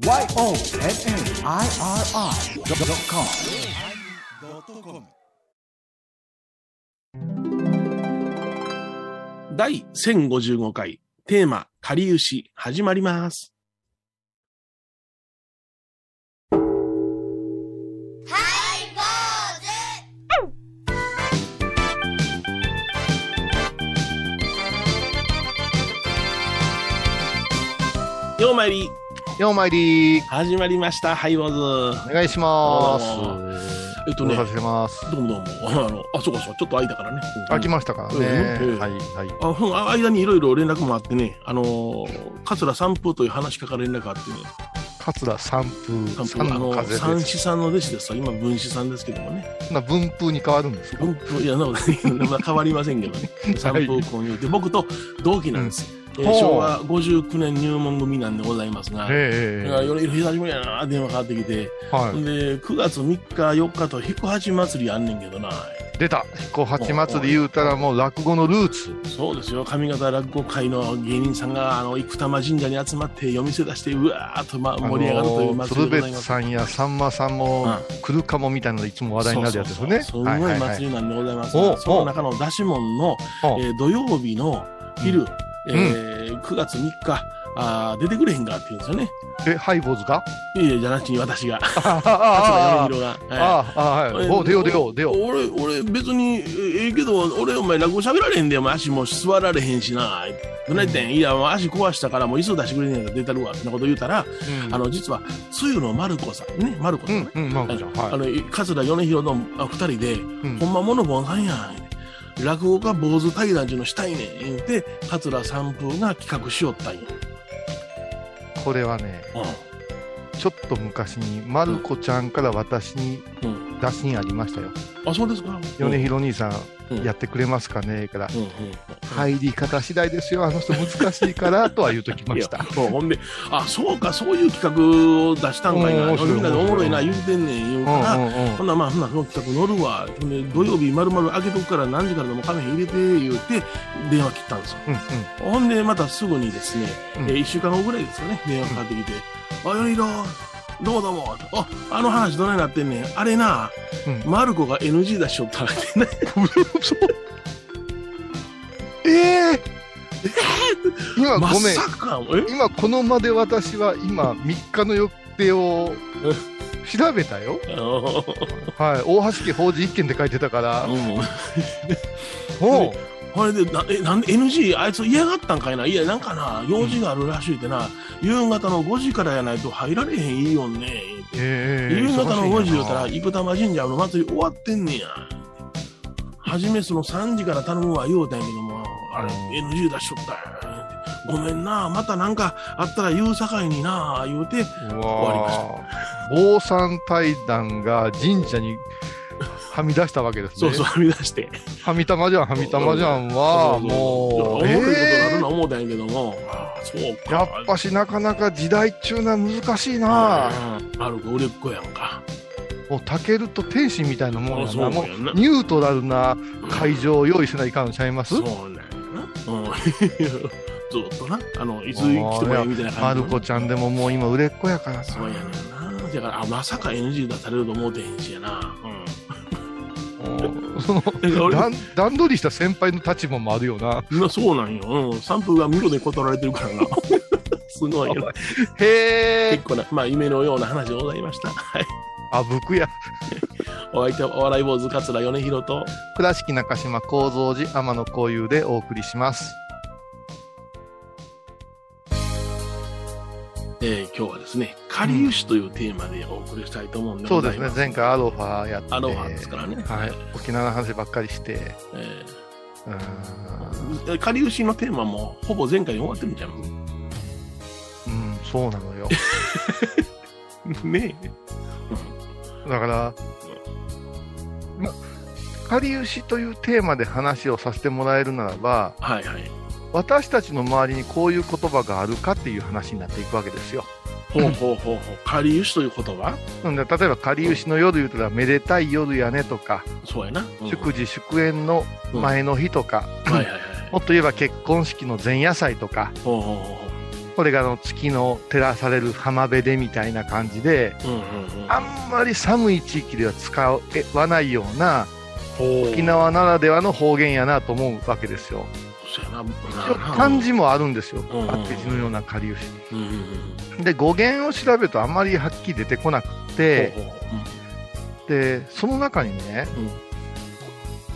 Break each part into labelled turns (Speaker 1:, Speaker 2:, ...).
Speaker 1: YONNIRI.com
Speaker 2: 第1055回テーマ「かりゆし」始まります。ようまいり
Speaker 3: ようまいり
Speaker 2: 始まりましたハイボーズ。
Speaker 3: お願いします。
Speaker 2: えっとね
Speaker 3: ご無沙汰してます。
Speaker 2: どうもどうも。あの、あ、そうかそうか、ちょっと空いたからね。うん
Speaker 3: 飽きましたからね。
Speaker 2: うんうん
Speaker 3: はい、はい。
Speaker 2: あうんあ間にいろいろ連絡もあってね、あのー、桂三風という話し家から連絡あってね、
Speaker 3: 桂三風、三
Speaker 2: 三風、あの、
Speaker 3: の風
Speaker 2: 三
Speaker 3: です。
Speaker 2: 子さんの弟子ですわ今分子さんですけどもね。
Speaker 3: そんな文風に変わるんですか？
Speaker 2: 分風、いや、なので、まあ変わりませんけどね。三風婚友で、僕と同期なんです。えー昭和59年入門組なんでございますが、
Speaker 3: ええ
Speaker 2: いやいろいろ久しぶりやな、電話かかってきて、
Speaker 3: は
Speaker 2: で、9月3日、4日と、引く八祭りあんねんけどな、
Speaker 3: い。出た。彦八祭り言うたらもう落語のルーツ。
Speaker 2: そうですよ、上方落語会の芸人さんが、あの、生玉神社に集まって、夜店出して、うわーっと、まあ、盛り上がるという祭りでござい
Speaker 3: 鶴瓶
Speaker 2: ます。
Speaker 3: さんやさんまさんも来るかもみたいなのいつも話題になるやつですよね。
Speaker 2: すごい祭りなんでございますが、
Speaker 3: おう。
Speaker 2: その中の出し物の、
Speaker 3: お
Speaker 2: えー土曜日の昼、
Speaker 3: うん
Speaker 2: えー9月3日、あー出てくれへんかって言うんですよね。
Speaker 3: え、ハイボーズが？
Speaker 2: いやいや、じゃなしに私が、桂
Speaker 3: あああ、はい。お出よう出よう出よう。
Speaker 2: 俺、俺、別に、えええけど、俺、お前、落語喋られへんで、お前、足も座られへんしな。どないってん、いや、もう足壊したから、もう椅子出してくれへんやから出たるわ、ってなこと言うたら、
Speaker 3: うん
Speaker 2: あの、実は、つゆの丸子さん、ね、丸子さんね。
Speaker 3: うん、うん、まあ。
Speaker 2: の、桂米広のあ二人で、
Speaker 3: うん
Speaker 2: ほんまものぼんさんやん。落語家坊主対談中のしたいねん。言うて、桂三風が企画しよったんや。
Speaker 3: これはね、
Speaker 2: う
Speaker 3: ちょっと昔に、まる子ちゃんから私に
Speaker 2: ん。うん。
Speaker 3: 打診ありましたよ。
Speaker 2: あ、そうですか
Speaker 3: 米広兄さん、
Speaker 2: うん
Speaker 3: やってくれますかねから、
Speaker 2: うんうん。
Speaker 3: 入り方次第ですよ、あの人難しいから、とは言うときました。
Speaker 2: ほんで、あ、そうか、そういう企画を出したんかいな。みんなでおもろいな、言うてんねん、言う
Speaker 3: うん
Speaker 2: から、
Speaker 3: うんうん
Speaker 2: ほんならまあ、ほんならその企画乗るわ。土曜日丸々開けとくから何時からでもカフェ入れて、言うて、電話切ったんですよ。
Speaker 3: うん
Speaker 2: ほんで、またすぐにですね、
Speaker 3: うん
Speaker 2: えー一週間後ぐらいですかね、電話かかってきて、あ、よいろ、どうもどうも、あ、あの話どないなってんねん。あれな、
Speaker 3: うん
Speaker 2: マルコが NG 出しよったらってね。
Speaker 3: ええ今、
Speaker 2: ま
Speaker 3: ごめん
Speaker 2: さ。か、え？
Speaker 3: 今、この場で私は今、3日の予定を調べたよ。
Speaker 2: あの
Speaker 3: はい。大橋家法事一件って書いてたから。
Speaker 2: うん
Speaker 3: おう
Speaker 2: ほれで、な、え、なんで NG、あいつ嫌がったんかいな？いや、なんかな、用事があるらしいってな、夕方の5時からやないと入られへんいいよんね。
Speaker 3: ええ
Speaker 2: 夕方の5時言うたら、生玉神社の祭り終わってんねや。はじめその3時から頼むわ言うたんやけども、あれ、
Speaker 3: うん
Speaker 2: NG 出しとったごめんな、またなんかあったら言うさかいにな、言うて、
Speaker 3: なう
Speaker 2: 終わりました。
Speaker 3: 坊さん対談が神社にはみ出したわけですね。
Speaker 2: そうそう、はみ出して。
Speaker 3: はみ玉じゃん、はみ玉じゃんは、もう、
Speaker 2: おもろいことになる
Speaker 3: え
Speaker 2: な思うたんやけども、ああそう
Speaker 3: え
Speaker 2: か。
Speaker 3: やっぱしなかなか時代っちゅうのは難しいな。
Speaker 2: うん、ある子売れっ子やんか。
Speaker 3: もう、タケルと天使みたいなもんやな。ニュートラルな会場を用意せないかんのちゃいます？
Speaker 2: そうなんやな。うん。ずっとな、あの、いつ来てもいいみたいな
Speaker 3: ま
Speaker 2: 感じの。
Speaker 3: る子ちゃんでももう今売れっ子やからな。
Speaker 2: そうやねんな。だから、あ、まさか NG 出されると思うてへんしやな。
Speaker 3: うんその 段段取りした先輩の立場もあるよな。
Speaker 2: なそうなんよ。うん。散歩が見事に断られてるからな。すごいよ。
Speaker 3: へえ
Speaker 2: 結。構な、まあ、夢のような話でございました。はい。
Speaker 3: あぶくや。
Speaker 2: お相手はお笑い坊主桂米広と、
Speaker 3: 倉敷中島幸三寺天野幸雄でお送りします。
Speaker 2: えー今日はですね、かりゆしというテーマでお送りしたいと思うんで
Speaker 3: そうですね。前回アロファやって。
Speaker 2: アロハですからね。
Speaker 3: はい。沖縄の話ばっかりして。
Speaker 2: え
Speaker 3: うー
Speaker 2: ー、かりゆしのテーマもほぼ前回に終わってるんじゃん。
Speaker 3: ん。うん、そうなのよ。
Speaker 2: ね
Speaker 3: だから、ま、かりゆしというテーマで話をさせてもらえるならば、
Speaker 2: え。はいはい。
Speaker 3: 私たちの周りにこういう言葉があるかっていう話になっていくわけですよ。
Speaker 2: ほうほうほうほう。かりゆしという言葉？
Speaker 3: なんで例えば、かりゆしの夜言うたら、めでたい夜やねとか、
Speaker 2: そうやな。うん
Speaker 3: 祝辞祝宴の前の日とか、
Speaker 2: はいはいはい。
Speaker 3: もっと言えば結婚式の前夜祭とか、
Speaker 2: ほうほうほうほ
Speaker 3: これがあの月の照らされる浜辺でみたいな感じで、
Speaker 2: うんうんうん。
Speaker 3: あんまり寒い地域では使わないような
Speaker 2: ほう
Speaker 3: 沖縄ならではの方言やなと思うわけですよ。漢字もあるんですよ。
Speaker 2: うんうん
Speaker 3: パッケージのようなかり。
Speaker 2: うんうんうん。
Speaker 3: で、語源を調べるとあんまりはっきり出てこなくて、
Speaker 2: ほうほう
Speaker 3: で、その中にね、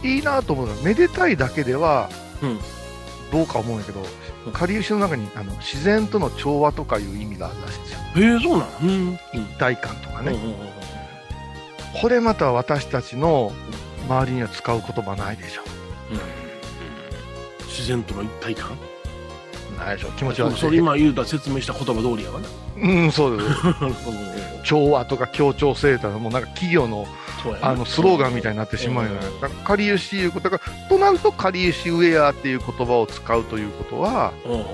Speaker 3: いいなと思うのは、めでたいだけでは
Speaker 2: うん
Speaker 3: どうか思うんやけど
Speaker 2: うん、
Speaker 3: かりゆしの中にあの自然との調和とかいう意味があるらしいんですよ。
Speaker 2: そうな。
Speaker 3: 一体感とかね。
Speaker 2: うんうんうんうん
Speaker 3: これまた私たちの周りには使う言葉ないでしょ。
Speaker 2: 自然との一体感？
Speaker 3: ないでしょ。気持ち悪い。
Speaker 2: それ今言うた説明した言葉通りやわな。
Speaker 3: うん、そうです。
Speaker 2: うん
Speaker 3: 調和とか協調性というのはもうなんか企業のあのスローガンみたいになってしまうよね
Speaker 2: う
Speaker 3: かりゆしいうことが、となるとかりゆしウェアっていう言葉を使うということは、
Speaker 2: うんうん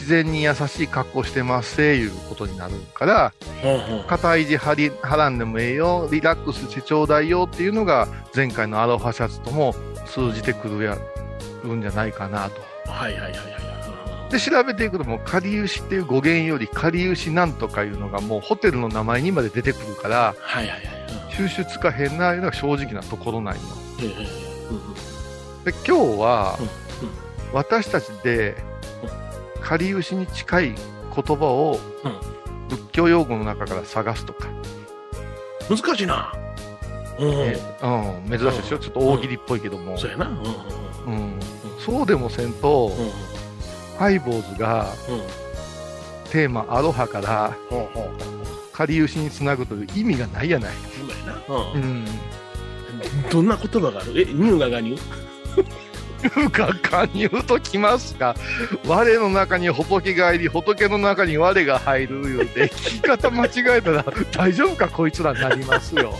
Speaker 3: 自然に優しい格好してますせいうことになるから、
Speaker 2: うんうん
Speaker 3: 肩意地張り張らんでもええよ、リラックスしてちょうだいよっていうのが、前回のアロハシャツとも通じてくるやるんじゃないかなと。
Speaker 2: はいはいはいはい。
Speaker 3: で、調べていくともう、かりゆしっていう語源より、かりゆしなんとかいうのがもうホテルの名前にまで出てくるから、
Speaker 2: はいはいはい。
Speaker 3: 収集つかへんないうのが正直なところなんよ。で、今日は私たちで、かりゆしに近い言葉を
Speaker 2: うん
Speaker 3: 仏教用語の中から探すとか、
Speaker 2: うん難しいな。うん
Speaker 3: えうん、珍しいでしょ、ちょっと大喜利っぽいけども、
Speaker 2: そうやな。うんうん。
Speaker 3: うん、そうでもせんと、
Speaker 2: うんうん
Speaker 3: ハイボーズが
Speaker 2: うん
Speaker 3: テーマアロハからかりゆしにつなぐという意味がないやない。
Speaker 2: どんな言葉がある？え、乳がが乳
Speaker 3: が加入ときますか。我の中に仏が入り仏の中に我が入るいうて聞き方間違えたら大丈夫かこいつらになりますよ。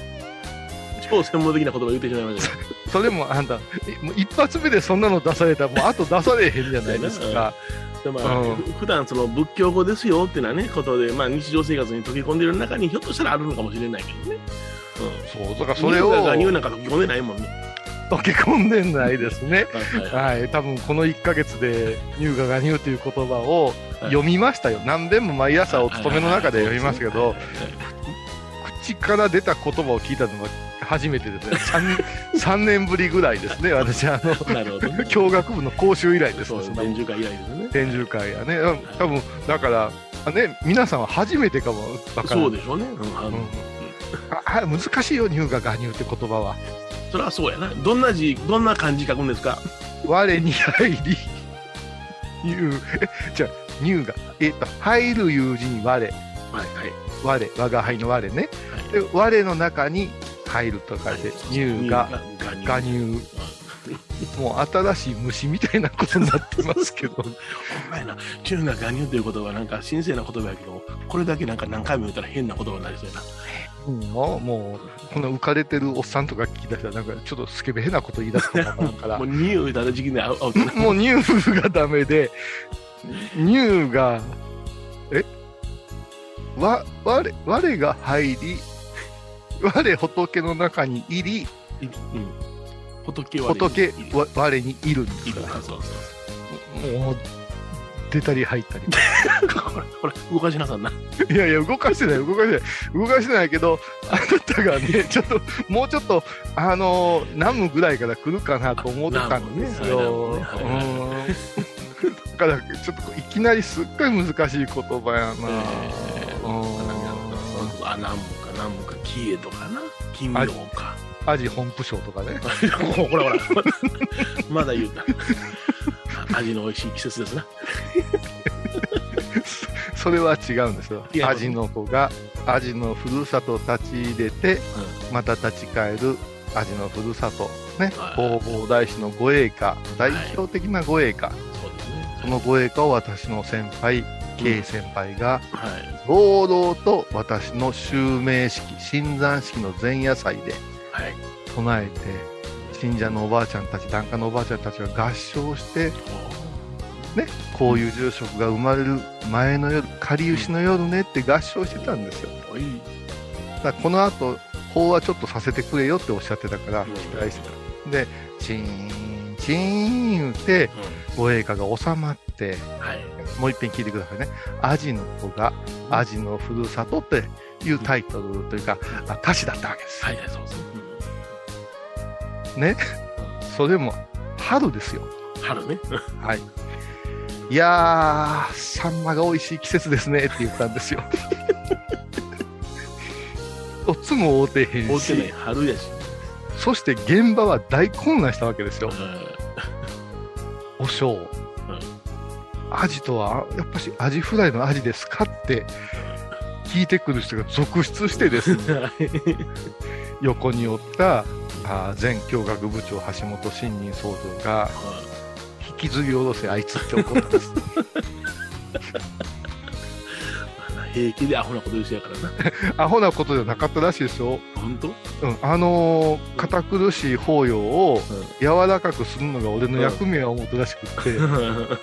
Speaker 2: 超専門的な言葉言ってしまいました。ね。
Speaker 3: それもあんたえもう一発目でそんなの出されたらもうあと出されへんじゃないですか
Speaker 2: でまあ、
Speaker 3: うん
Speaker 2: ふ普段その仏教語ですよっていうのはね、ことで、まあ日常生活に溶け込んでる中にひょっとしたらあるのかもしれないけどね。うん。
Speaker 3: そうだからそれを
Speaker 2: なんか溶け込んでないもんね。
Speaker 3: 溶け込んでないですね
Speaker 2: はいはい
Speaker 3: はい多分この1ヶ月で乳がが乳という言葉を
Speaker 2: はい
Speaker 3: 読みましたよ何遍も毎朝お勤めの中で読みますけど口から出た言葉を聞いたのが初めてですね。3, 3年ぶりぐらいですね。私あの
Speaker 2: なるほど、ね。
Speaker 3: 教学部の講習以来ですね。そんな
Speaker 2: 伝授会以来ですね。
Speaker 3: 展示会やね。うん多分だからあね皆さんは初めてかもわから
Speaker 2: そうでしょうね。うん、あの
Speaker 3: うん。難しいよ乳がが乳って言葉は。
Speaker 2: それはそうやな。どんな字、どんな漢字書くんですか？
Speaker 3: 我に入り乳えじゃあ乳がえっと入るいう字に我。
Speaker 2: はいはい。
Speaker 3: 我。我が輩の我ね。で我の中に入ると書いて乳が
Speaker 2: が
Speaker 3: が乳もう新しい虫みたいなことになってますけど
Speaker 2: ほんまやな。乳がが乳という言葉はなんか神聖な言葉やけど、これだけなんか何回も言ったら変な言葉になりそうやな。
Speaker 3: うんもうこの浮かれてるおっさんとか聞き出したらなんかちょっとスケベなこと言い出すかもわから
Speaker 2: もう乳言うたら時期でアウアウトな。
Speaker 3: もう乳がダメで乳がえ？わ我我が入り我仏の中に入り
Speaker 2: うん。仏は
Speaker 3: 仏わ我にいるんですか？ら
Speaker 2: そうそう
Speaker 3: もう出たり入ったり。
Speaker 2: ほら、ほら、動かしなさんな。
Speaker 3: いやいや動かしてない動かしてない。動かしてないけどあなたがね ちょっともうちょっとあの南無ぐらいから来るかなと思ってたんです。よ、だからちょっといきなりすっごい難しい言葉やな、
Speaker 2: えー
Speaker 3: うん。
Speaker 2: あ、南無か、キエとかな。金明か。
Speaker 3: アジ本部省とかね
Speaker 2: ほらほら。まだ言うた。味の美味しい季節ですな。
Speaker 3: それは違うんですよアジの子がアジのふるさと立ち入れてまた立ち返るアジのふるさとね
Speaker 2: はい
Speaker 3: 弘法大師の護衛歌代表的な護衛歌、
Speaker 2: そうですね。
Speaker 3: その護衛歌を私の先輩 K 先輩が
Speaker 2: はい。
Speaker 3: 堂々と私の襲名式新山式の前夜祭で
Speaker 2: はい。
Speaker 3: 唱えて信者のおばあちゃんたち檀家のおばあちゃんたちが合唱してねこういう住職が生まれる前の夜かりゆしの夜ねって合唱してたんですよ。だこの後法はちょっとさせてくれよっておっしゃってたから
Speaker 2: うん
Speaker 3: 期待してたでチーンチーン言って護衛歌が収まって、
Speaker 2: はい。
Speaker 3: もう一遍聞いてくださいね。アジの子が、アジのふるさとっていうタイトルというか、あ歌詞だったわけです。
Speaker 2: はいはい、そうですね？
Speaker 3: ね。それも、春ですよ。
Speaker 2: うん春ね。
Speaker 3: はい。いやー、サンマが美味しい季節ですねって言ったんですよ。おつも会うてへん
Speaker 2: 大手ない
Speaker 3: し、
Speaker 2: 春やし。
Speaker 3: そして現場は大混乱したわけですよ。お正。アジとは、やっぱしアジフライのアジですかって聞いてくる人が続出してですね、横におったあー前教学部長橋本新任総長が、引きずり下ろせあいつって怒ったんです。
Speaker 2: 平気でアホなこと言うしやからな。
Speaker 3: アホなことじゃなかったらしいですよ。
Speaker 2: 本当？
Speaker 3: うん、あのー堅苦しい法要を柔らかくするのが俺の役目は思ったらしくって、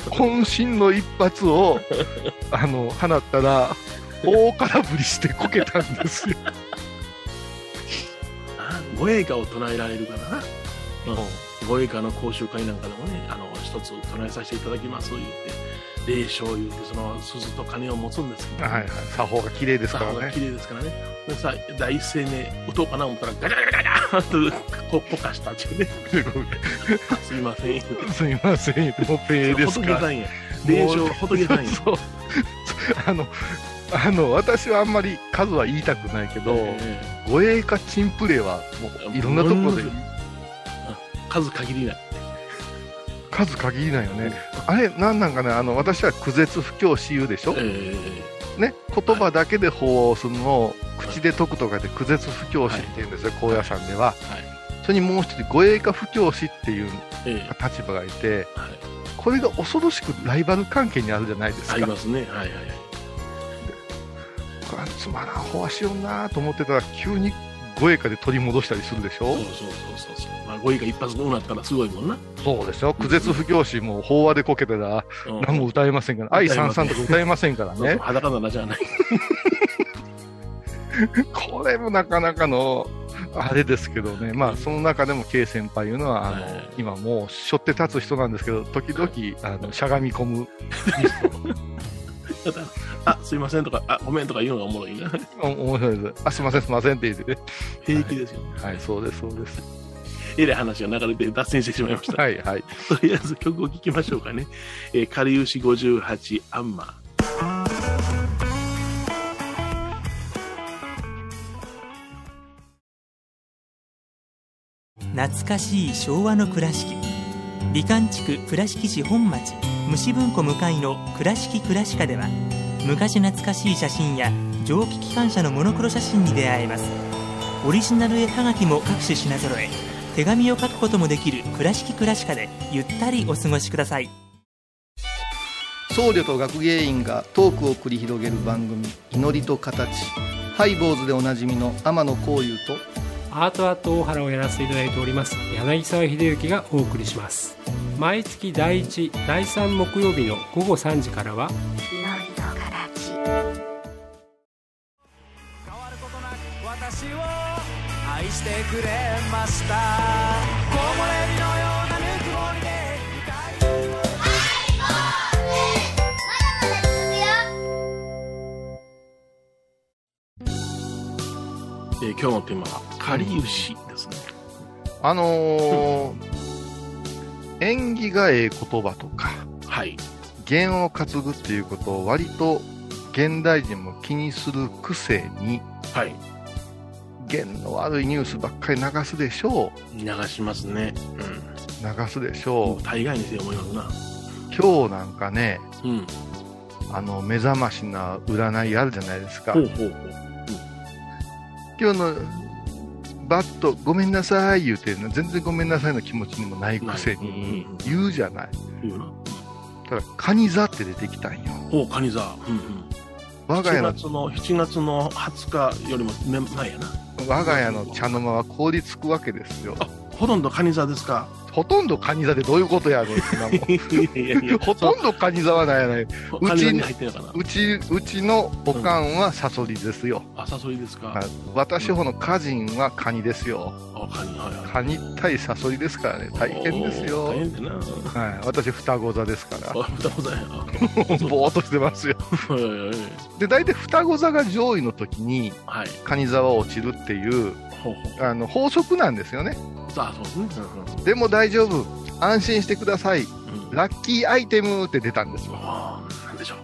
Speaker 3: 渾身の一発を、あの、放ったら、大空振りしてこけたんですよ。
Speaker 2: あ護衛歌を唱えられるからな。護衛歌の講習会なんかでもね、あの、一つ唱えさせていただきます、言って、霊唱言って、その鈴と鐘を持つんですけど、
Speaker 3: はいはい。作法が綺麗ですからね。
Speaker 2: さあ綺麗ですからね。でさ、第一声目、打とうかな思ったら、ガチャガチャガチャガチャとこぽかしたっていうね。すいません。
Speaker 3: すみません、もうペーですか。
Speaker 2: 霊唱仏さんや。
Speaker 3: そう。あの、あの、私はあんまり数は言いたくないけど、
Speaker 2: え
Speaker 3: 護衛かチンプレーはもういろんなところで
Speaker 2: うん数限りない。
Speaker 3: 数限りないよね。あれ、なんなんかね、あの、私は苦絶不教師言うでしょ？
Speaker 2: え
Speaker 3: ね、言葉だけで法をするのを口で解くとかで苦絶不教師って言うんですよ、高野山では。
Speaker 2: ーはい。
Speaker 3: それにもう一人、護衛か不教師っていう
Speaker 2: え
Speaker 3: 立場がいて、
Speaker 2: ーはい。
Speaker 3: これが恐ろしくライバル関係にあるじゃないですか。
Speaker 2: ありますね。はいはいはい。
Speaker 3: つまらん法はしようなと思ってたら、急に護衛かで取り戻したりするでしょ？
Speaker 2: そうそうそうそうそう。まあ、語彙が一発こうなったらすごいもんな。
Speaker 3: そうですよ。苦絶不教師も法話でこけたら
Speaker 2: うん
Speaker 3: 何も歌えませんから、愛三三とか歌えませんからね。
Speaker 2: 裸ならじゃない。
Speaker 3: これもなかなかの、あれですけどね。まあ、その中でも K 先輩いうのは、あの
Speaker 2: はい、
Speaker 3: 今もう、背負って立つ人なんですけど、時々、あの、しゃがみ込むミス
Speaker 2: だからあ、すいませんとか、あ、ごめんとか言うのがおもろいな。
Speaker 3: お面白いです。あ、すいません、すいませんって言ってね。
Speaker 2: 平気ですよ。
Speaker 3: はい、そうです、そうです。
Speaker 2: えらい話が流れて脱線してしまいました。
Speaker 3: はい、はい。
Speaker 2: とりあえず曲を聴きましょうかね。えー、かりゆし58アンマー。
Speaker 1: 懐かしい昭和の倉敷美観地区倉敷市本町虫文庫向かいの「倉敷倉歯科」では昔懐かしい写真や蒸気機関車のモノクロ写真に出会えます。オリジナル絵はがきも各種品揃え手紙を書くこともできる「倉敷倉歯科」でゆったりお過ごしください。
Speaker 4: 僧侶と学芸員がトークを繰り広げる番組「祈りと形」ハイボーズでおなじみの天野幸雄と
Speaker 5: アートアート大原をやらせていただいております柳沢秀幸がお送りします。毎月第1第3木曜日の午後3時からは
Speaker 6: 変わること私を愛してくれました木漏れ日のようなぬくもりで
Speaker 2: えー今日のテーマは、かりゆしですね。
Speaker 3: あのー縁起がええ言葉とか、
Speaker 2: はい。
Speaker 3: 弦を担ぐっていうことを割と現代人も気にするくせに、
Speaker 2: はい。
Speaker 3: 弦の悪いニュースばっかり流すでしょ
Speaker 2: 流しますね。
Speaker 3: う。流すでし
Speaker 2: うん。
Speaker 3: ょ
Speaker 2: 大概にせよ思いますな。
Speaker 3: う。今日なんかね、
Speaker 2: うん。
Speaker 3: あの、目覚ましな占いあるじゃないですか
Speaker 2: ほ。うほうほう。
Speaker 3: 今日のバットごめんなさい言うて全然ごめんなさいの気持ちにもないくせに言うじゃない。
Speaker 2: 言うな。
Speaker 3: ただ、カニ座って出てきたんよ。
Speaker 2: ほう、カニ座。うんうん。7
Speaker 3: 我が家の、
Speaker 2: 月の、7月の20日よりもめ前やな。
Speaker 3: 我が家の茶の間は凍りつくわけですよ。
Speaker 2: ほとんどカニ座ですか？
Speaker 3: ほとんどカニ座でどういうことやねん ほとんどカニ座はないやないう
Speaker 2: カニ座に入ってるのかな。
Speaker 3: うちうちのおかんはサソリですよ、
Speaker 2: あ、サソリですか？
Speaker 3: はい私ほどの家人はカニですよ
Speaker 2: あ、カニ、はいはい。
Speaker 3: カニ対サソリですからね大変ですよ
Speaker 2: 大変だな。
Speaker 3: はい、私双子座ですから
Speaker 2: あ、双子座や。
Speaker 3: ぼーっとしてますよ
Speaker 2: はいはいはい
Speaker 3: で大体双子座が上位の時に
Speaker 2: はい。
Speaker 3: カニ座は落ちるっていう
Speaker 2: ほうほ
Speaker 3: あの法則なんですよね。
Speaker 2: あ、そうですね。
Speaker 3: でも大丈夫。安心してください。
Speaker 2: うん。うん。
Speaker 3: ラッキーアイテムって出たんですよ。
Speaker 2: ああ、なんでしょう。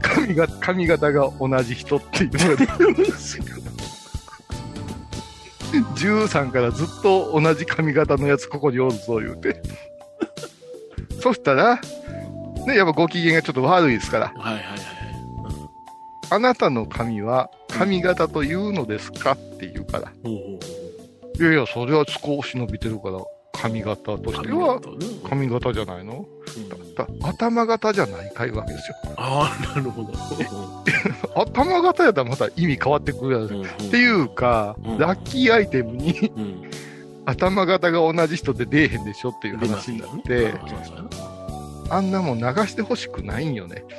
Speaker 3: 髪が髪型が同じ人っていうのが出てるんですよ13からずっと同じ髪型のやつここにおるぞ言うて。そしたらねやっぱご機嫌がちょっと悪いですから。
Speaker 2: はいはいはいはい。
Speaker 3: あなたの髪は髪型というのですかって言うから。いやいやそれは少し伸びてるから髪型としては
Speaker 2: 髪型
Speaker 3: じゃないの？
Speaker 2: うん。
Speaker 3: だ頭型じゃないかいわけですよ。
Speaker 2: ああ、なるほど。
Speaker 3: 頭型やったらまた意味変わってくるやつ。
Speaker 2: うんうん。
Speaker 3: っていうか、
Speaker 2: うん。
Speaker 3: ラッキーアイテムに
Speaker 2: うん。
Speaker 3: 頭型が同じ人で出えへんでしょっていう話になって、
Speaker 2: あ
Speaker 3: んなもん流してほしくないんよね。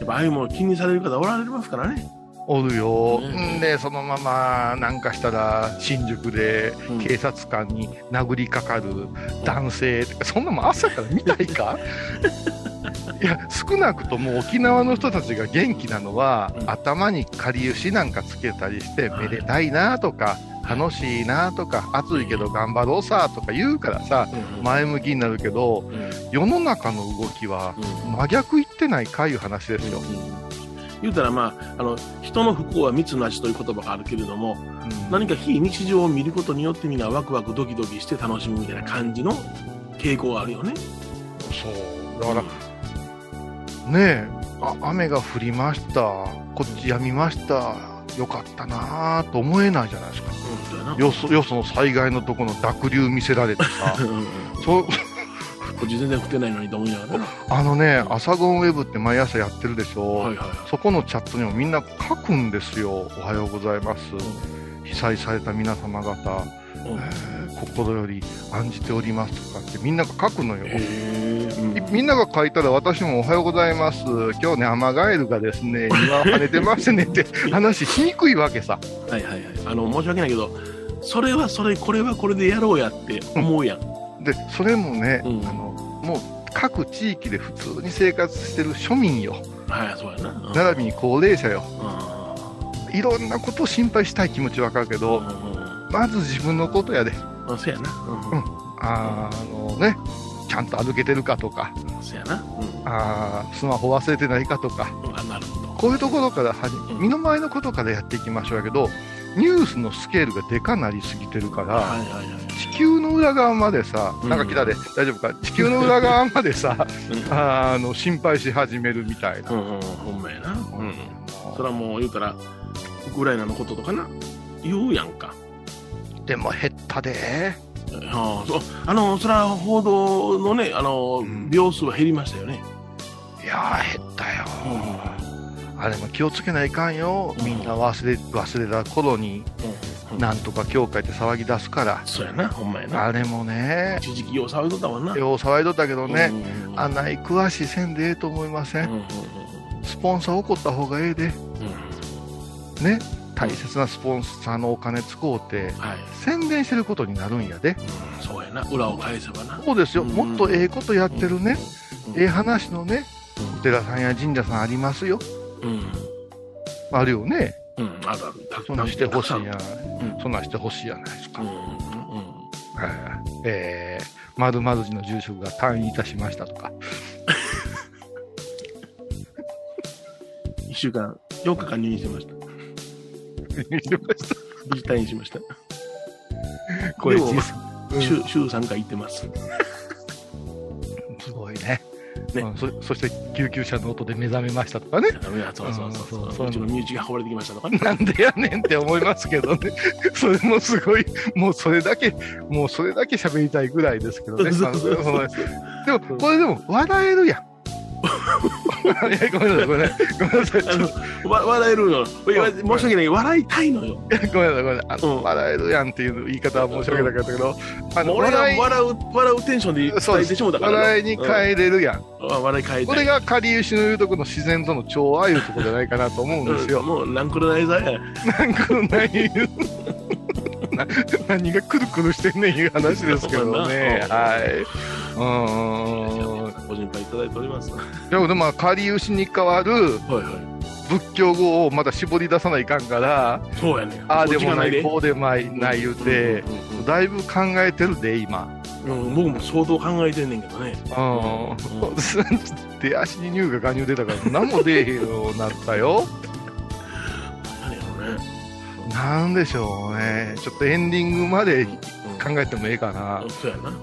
Speaker 2: やっぱああいうもの気にされる方おられますからね。
Speaker 3: おるよ。
Speaker 2: ね
Speaker 3: ん。で、そのままなんかしたら新宿で
Speaker 2: うん。
Speaker 3: 警察官に殴りかかる男性とか、そんなもん朝から見たいか？いや、少なくとも沖縄の人たちが元気なのは、
Speaker 2: うん。
Speaker 3: 頭にかりゆしなんかつけたりして、
Speaker 2: はい。
Speaker 3: めでたいなとか、楽しいなとか、暑いけど頑張ろうさとか言うからさ、
Speaker 2: うん
Speaker 3: 前向きになるけど、
Speaker 2: うん
Speaker 3: 世の中の動きは
Speaker 2: うん
Speaker 3: 真逆いってないかいう話ですよ。
Speaker 2: 言うたらまあ、あの、人の不幸は蜜の味という言葉があるけれども、
Speaker 3: うん
Speaker 2: 何か非日常を見ることによってみんなワクワクドキドキして楽しむみたいな感じの傾向があるよね。
Speaker 3: そう。だから、ねえあ、雨が降りました。こっち止みました。よかったなぁと思えないじゃないですか。
Speaker 2: うん。
Speaker 3: よそ、よその災害のとこの濁流見せられてさ
Speaker 2: う。んうん
Speaker 3: そう、
Speaker 2: 全然降ってないのにと思いながらな。
Speaker 3: あのね、アサゴンウェブって毎朝やってるでしょ。
Speaker 2: はいはいはい。
Speaker 3: そこのチャットにもみんな書くんですよ。おはようございます。被災された皆様方、
Speaker 2: うん
Speaker 3: えー心より案じておりますとかってみんなが書くのよ。
Speaker 2: うん
Speaker 3: みんなが書いたら私もおはようございます。今日ね、アマガエルがですね、庭を跳ねてましてねって 話しにくいわけさ。
Speaker 2: はいはいはい。あの、申し訳ないけど、それはそれ、これはこれでやろうやって思うやん。
Speaker 3: で、それもね、
Speaker 2: うん
Speaker 3: あの、もう各地域で普通に生活してる庶民よ。
Speaker 2: はい、そうやな。うん
Speaker 3: 並びに高齢者よ。
Speaker 2: う
Speaker 3: いろんなことを心配したい気持ちわかるけ
Speaker 2: ん
Speaker 3: ど、
Speaker 2: うんうん
Speaker 3: まず自分のことやで。
Speaker 2: うん。そうやな。うんうん。
Speaker 3: あのね、ちゃんと歩けてるかとか、
Speaker 2: そうやな。うん
Speaker 3: あースマホ忘れてないかとか、
Speaker 2: うん。あ、なるほど。
Speaker 3: こういうところからはじ
Speaker 2: うん
Speaker 3: 身の回りのことからやっていきましょうやけど、ニュースのスケールがでかなりすぎてるから、
Speaker 2: はいはいはい。
Speaker 3: 地球の裏側までさ、
Speaker 2: うん
Speaker 3: なんか来たで、大丈夫か、地球の裏側までさ、
Speaker 2: うん
Speaker 3: あの心配し始めるみたいな。
Speaker 2: うんうん、ほんまやな。うん。それはもう言うたら、ウクライナのこととかな。言うやんか。
Speaker 3: でも減ったで、
Speaker 2: ああ、そう。あの、それは報道のね、あの、
Speaker 3: ん
Speaker 2: 秒数は減りましたよね。
Speaker 3: いやー、減ったよ、あれも気をつけないかんよ、みんな忘れ忘れた頃に、
Speaker 2: うん。
Speaker 3: なんとか教会って騒ぎ出すから、
Speaker 2: そうやな、ほんまやな。
Speaker 3: あれもね、
Speaker 2: 一時期よう騒いどったもんな。
Speaker 3: よう騒いどったけどね、
Speaker 2: うん
Speaker 3: あない詳しいせんでええと思いませんスポンサー怒った方がええで、
Speaker 2: うん
Speaker 3: ね、大切なスポンサーのお金使うて、
Speaker 2: はい。
Speaker 3: 宣伝してることになるんやで。
Speaker 2: うんそうやな。裏を返せばな。
Speaker 3: そうですよ、
Speaker 2: うん
Speaker 3: もっとええことやってるね、
Speaker 2: うん
Speaker 3: ええ話のね、お寺さんや神社さんありますよ。
Speaker 2: うん。
Speaker 3: あるよね。
Speaker 2: うん。あるある。た
Speaker 3: そんなんしてほしいや
Speaker 2: たく
Speaker 3: そんなんしてほしいやないですか。
Speaker 2: さんうん。うん。
Speaker 3: はいえー、まるまる寺の住職が退院いたしましたとか。
Speaker 2: 一週間、4日間入院してました。無事退院しました。
Speaker 3: これ、
Speaker 2: でも
Speaker 3: 実
Speaker 2: 週、週3回行ってます。
Speaker 3: すごいね。
Speaker 2: ね
Speaker 3: うんそそして救急車の音で目覚めましたとかね。
Speaker 2: そうそうそう
Speaker 3: うんそう
Speaker 2: そう。うちの身内が運ばれてきましたとかね。
Speaker 3: なんでやねんって思いますけどね。それもすごい、もうそれだけ、もうそれだけ喋りたいぐらいですけどね。でも、これでも笑えるやん。ごめんなさい、ごめんなさい。ごめんなさい。
Speaker 2: あのわ笑えるの。申し訳ない。笑いたいのよ。
Speaker 3: ごめんなさい、ごめんなさい。笑えるやんっていう言い方は申し訳なかったけど、あの、
Speaker 2: 俺が
Speaker 3: 笑
Speaker 2: う、笑うテンションで伝えてしもうたから、
Speaker 3: 笑いに変えれるやん。
Speaker 2: 笑い変え。
Speaker 3: これがかりゆしの言うとこの自然との調和いうとこじゃないかなと思うんですよ。
Speaker 2: うんもうランクルナイザーや。
Speaker 3: なんかない。な何がくるくるしてんねんいう話ですけどね。はい。うん。
Speaker 2: ご心配いただいております。はい
Speaker 3: でも、でも、かりゆしに代わる
Speaker 2: はい。
Speaker 3: 仏教語をまだ絞り出さないかんから、
Speaker 2: そうやね。
Speaker 3: ああでもない、
Speaker 2: で
Speaker 3: こうでもない、ない言うて、
Speaker 2: うんうん
Speaker 3: だいぶ考えてるで、今。
Speaker 2: うんうん僕も相当考えてんねんけどね。
Speaker 3: うん。出足に乳が加入出たから、何も出えへんようになったよ。なんでしょうね。ちょっとエンディングまで考えてもええかな。
Speaker 2: そうやな。
Speaker 3: うん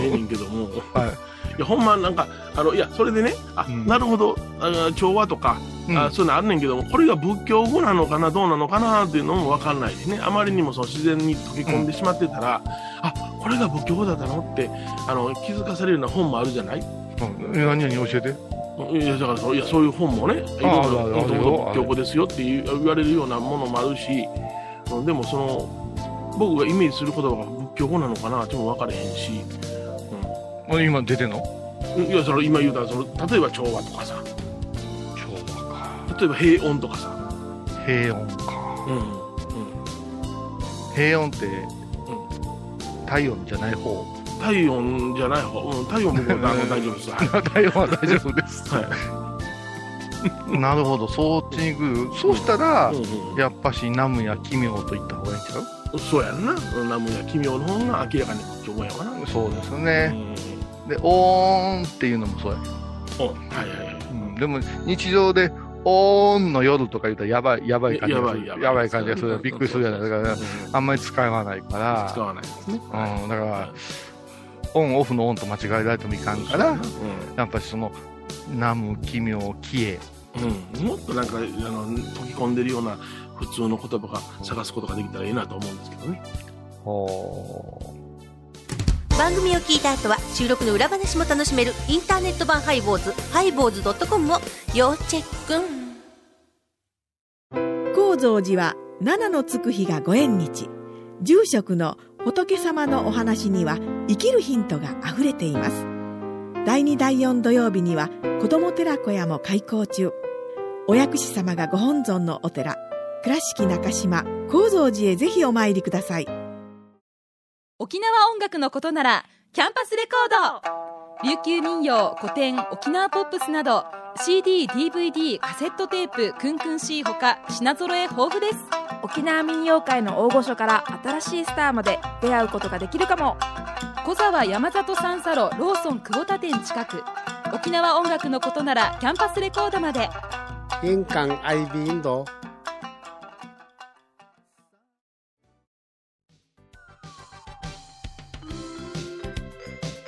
Speaker 2: ええねんけども。
Speaker 3: はい
Speaker 2: いや、ほんまなんか、あの、いや、それでね、あ、
Speaker 3: うん
Speaker 2: なるほど、あ調和とか、
Speaker 3: うん
Speaker 2: あそういうのあんねんけども、これが仏教語なのかな、どうなのかなっていうのもわかんないしね。あまりにもその自然に溶け込んでしまってたら、あ、これが仏教語だったのって、あの、気づかされるような本もあるじゃない？
Speaker 3: うん何々教えて。
Speaker 2: いやだからそういやそういう本もね、いろいろもともと仏教語ですよって言われるようなものもあるし、うんでもその僕がイメージする言葉が仏教語なのかなっても分からへんし、
Speaker 3: あ今出てんの？
Speaker 2: うん、いやその今言うたらその例えば調和とかさ、
Speaker 3: 調和か。
Speaker 2: 例えば平穏とかさ、
Speaker 3: 平穏か。
Speaker 2: うんうん、
Speaker 3: 平穏って、体温じゃない方？
Speaker 2: 体温じゃない方、うん、体温僕はあの 大丈夫です。はい
Speaker 3: 体温は大丈夫です。
Speaker 2: はい
Speaker 3: なるほど、そっちに行く。そうしたら、
Speaker 2: うんうん
Speaker 3: やっぱし、ナムや奇妙と言った方がいいんちゃう？
Speaker 2: そうやんな、うんナムや奇妙の方が明らかに仏教語やわな。
Speaker 3: そうです
Speaker 2: うん
Speaker 3: ね。で、オーンっていうのもそうや。
Speaker 2: うんはいはいはい。
Speaker 3: うん、でも、日常で、オーンの夜とか言ったらやばい、やばい感じがする。
Speaker 2: やばい
Speaker 3: やばい感じがする。びっくりするじゃない。だから、
Speaker 2: うん
Speaker 3: あんまり使わないから。
Speaker 2: 使わないですね。
Speaker 3: うん、だから、オン、オフのオンと間違えられてもいかんから、
Speaker 2: う
Speaker 3: やっぱりその、ナム、奇妙、奇妙。
Speaker 2: ん、うん、もっとなんかあの溶き込んでるような普通の言葉が探すことができたらいいなと思うんですけどね。
Speaker 3: ほ
Speaker 7: 番組を聞いた後は収録の裏話も楽しめるインターネット版ハイボーズハイボーズドットコムを要チェック。
Speaker 8: 高蔵寺は七のつく日がご縁日。住職の仏様のお話には生きるヒントがあふれています。第2第4土曜日には子ども寺小屋も開校中。お薬師様がご本尊のお寺倉敷中島・高蔵寺へぜひお参りください。
Speaker 9: 沖縄音楽のことならキャンパスレコード。琉球民謡古典沖縄ポップスなど CD/DVD カセットテープクンクン C ほか品揃え豊富です。
Speaker 10: 沖縄民謡界の大御所から新しいスターまで出会うことができるかも。
Speaker 9: 小沢山里三佐路ローソン久保田店近く。沖縄音楽のことならキャンパスレコードまで。
Speaker 11: 印港 IB 印度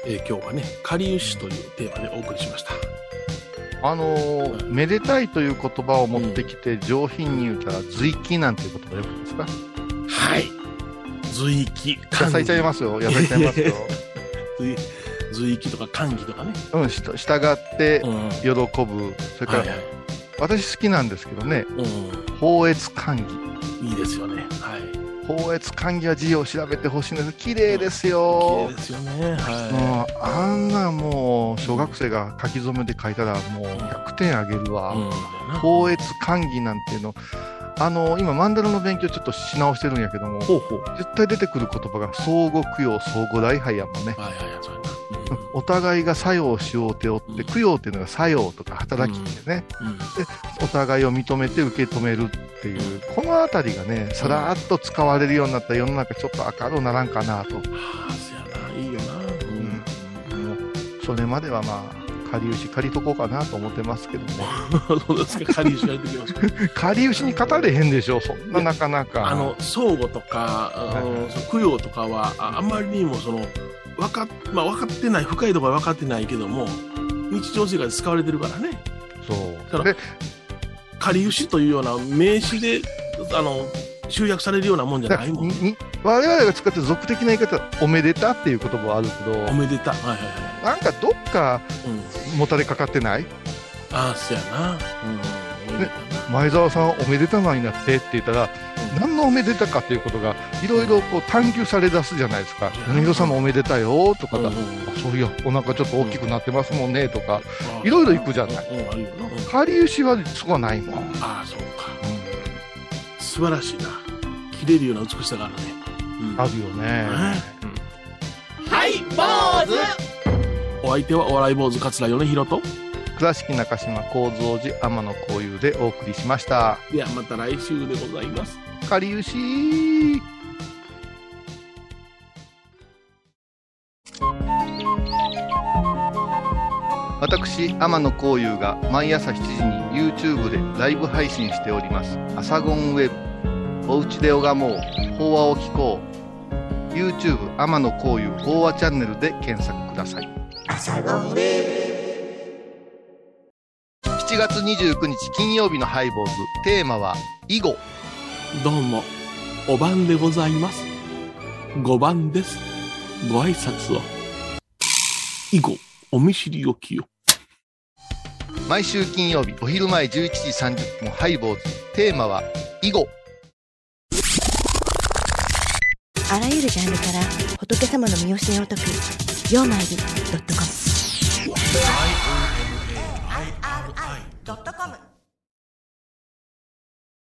Speaker 2: えー今日はね、かりゆしというテーマでお送りしました。
Speaker 3: あのーめでたいという言葉を持ってきて、上品に言うたら、随気なんていう言葉よくですか？
Speaker 2: はい。随気、
Speaker 3: 野菜ちゃいますよ。野菜ちゃいますよ。
Speaker 2: 随随気とか歓喜とかね。
Speaker 3: うん、した従って
Speaker 2: うん。
Speaker 3: 喜ぶ。それから、
Speaker 2: はいはい。
Speaker 3: 私好きなんですけどね、
Speaker 2: う
Speaker 3: 宝越歓喜。
Speaker 2: ん。いいですよね。はい。
Speaker 3: 宝越歓喜は字を調べてほしいんです。綺麗です
Speaker 2: 綺
Speaker 3: よ
Speaker 2: 麗。ですよね。は
Speaker 3: もうあんなもう小学生が書き初めで書いたらもう100点あげるわ。
Speaker 2: い。う
Speaker 3: 越歓喜なんていうの、あの今、マンダラの勉強ちょっとし直してるんやけども。絶対出てくる言葉が相互供養、相互礼拝やもんね。
Speaker 2: はいはいはい。
Speaker 3: お互いが作用しようておって、供養っていうのが作用とか働きってね、
Speaker 2: うん。うん。
Speaker 3: お互いを認めて受け止めるっていう、このあたりがね、さらっと使われるようになったら世の中ちょっと明るくならんかなと。
Speaker 2: ああ、そうやな。いいよな。うん。
Speaker 3: もうそれまではまあ、借り牛借りとこうかなと思ってますけどね。
Speaker 2: そうですか、かりゆしやってきました。
Speaker 3: 借り牛に語れへんでしょ、そんななかなか。
Speaker 2: あの、相互とか、あの供養とかは、ああまりにもその、わかっ、まあ分かってない、深いところは分かってないけども、日常生活で使われてるからね。
Speaker 3: そう。
Speaker 2: だから
Speaker 3: で、
Speaker 2: 仮牛というような名詞で、あの、集約されるようなもんじゃないもん。
Speaker 3: にに我々が使ってる俗的な言い方、おめでたっていう言葉はあるけど、
Speaker 2: おめでた。はいはいは
Speaker 3: なんかどっか
Speaker 2: い。うん。
Speaker 3: もたれかかってない？
Speaker 2: ああそうやな、うん、おめでたな
Speaker 12: 前澤さんおめでたないなってって言ったら、何のおめでたかということがいろいろこう探求され出すじゃないですか。米広さんもおめでたよとかだ、あそういやお腹ちょっと大きくなってますもんねとか、いろいろ行くじゃない、かりゆしはそこはないもん、
Speaker 2: ああそうか、素晴らしいな。切れるような美しさがあるね、うん。
Speaker 12: あるよね、
Speaker 13: はい坊主。
Speaker 2: お相手はお笑い坊主桂米宏と。
Speaker 3: 倉敷中島幸三寺天野幸雄でお送りしました。
Speaker 2: ではまた来週でございます
Speaker 3: かりゆし。私天野幸雄が毎朝7時に YouTube でライブ配信しております「アサゴンウェブ」「おうちで拝もう。法話を聞こう」YouTube 天野幸雄法話チャンネルで検索ください。7月29日金曜日のハイボーズ。テーマは囲碁
Speaker 2: どうもお番でございます。5番です。ご挨拶を。以後お見知りおきを。
Speaker 3: 毎週金曜日お昼前11時30分ハイボーズ。テーマは囲碁
Speaker 14: あらゆるジャンルから仏様の身教えを解く「曜マイルドットコム」
Speaker 15: ドットコム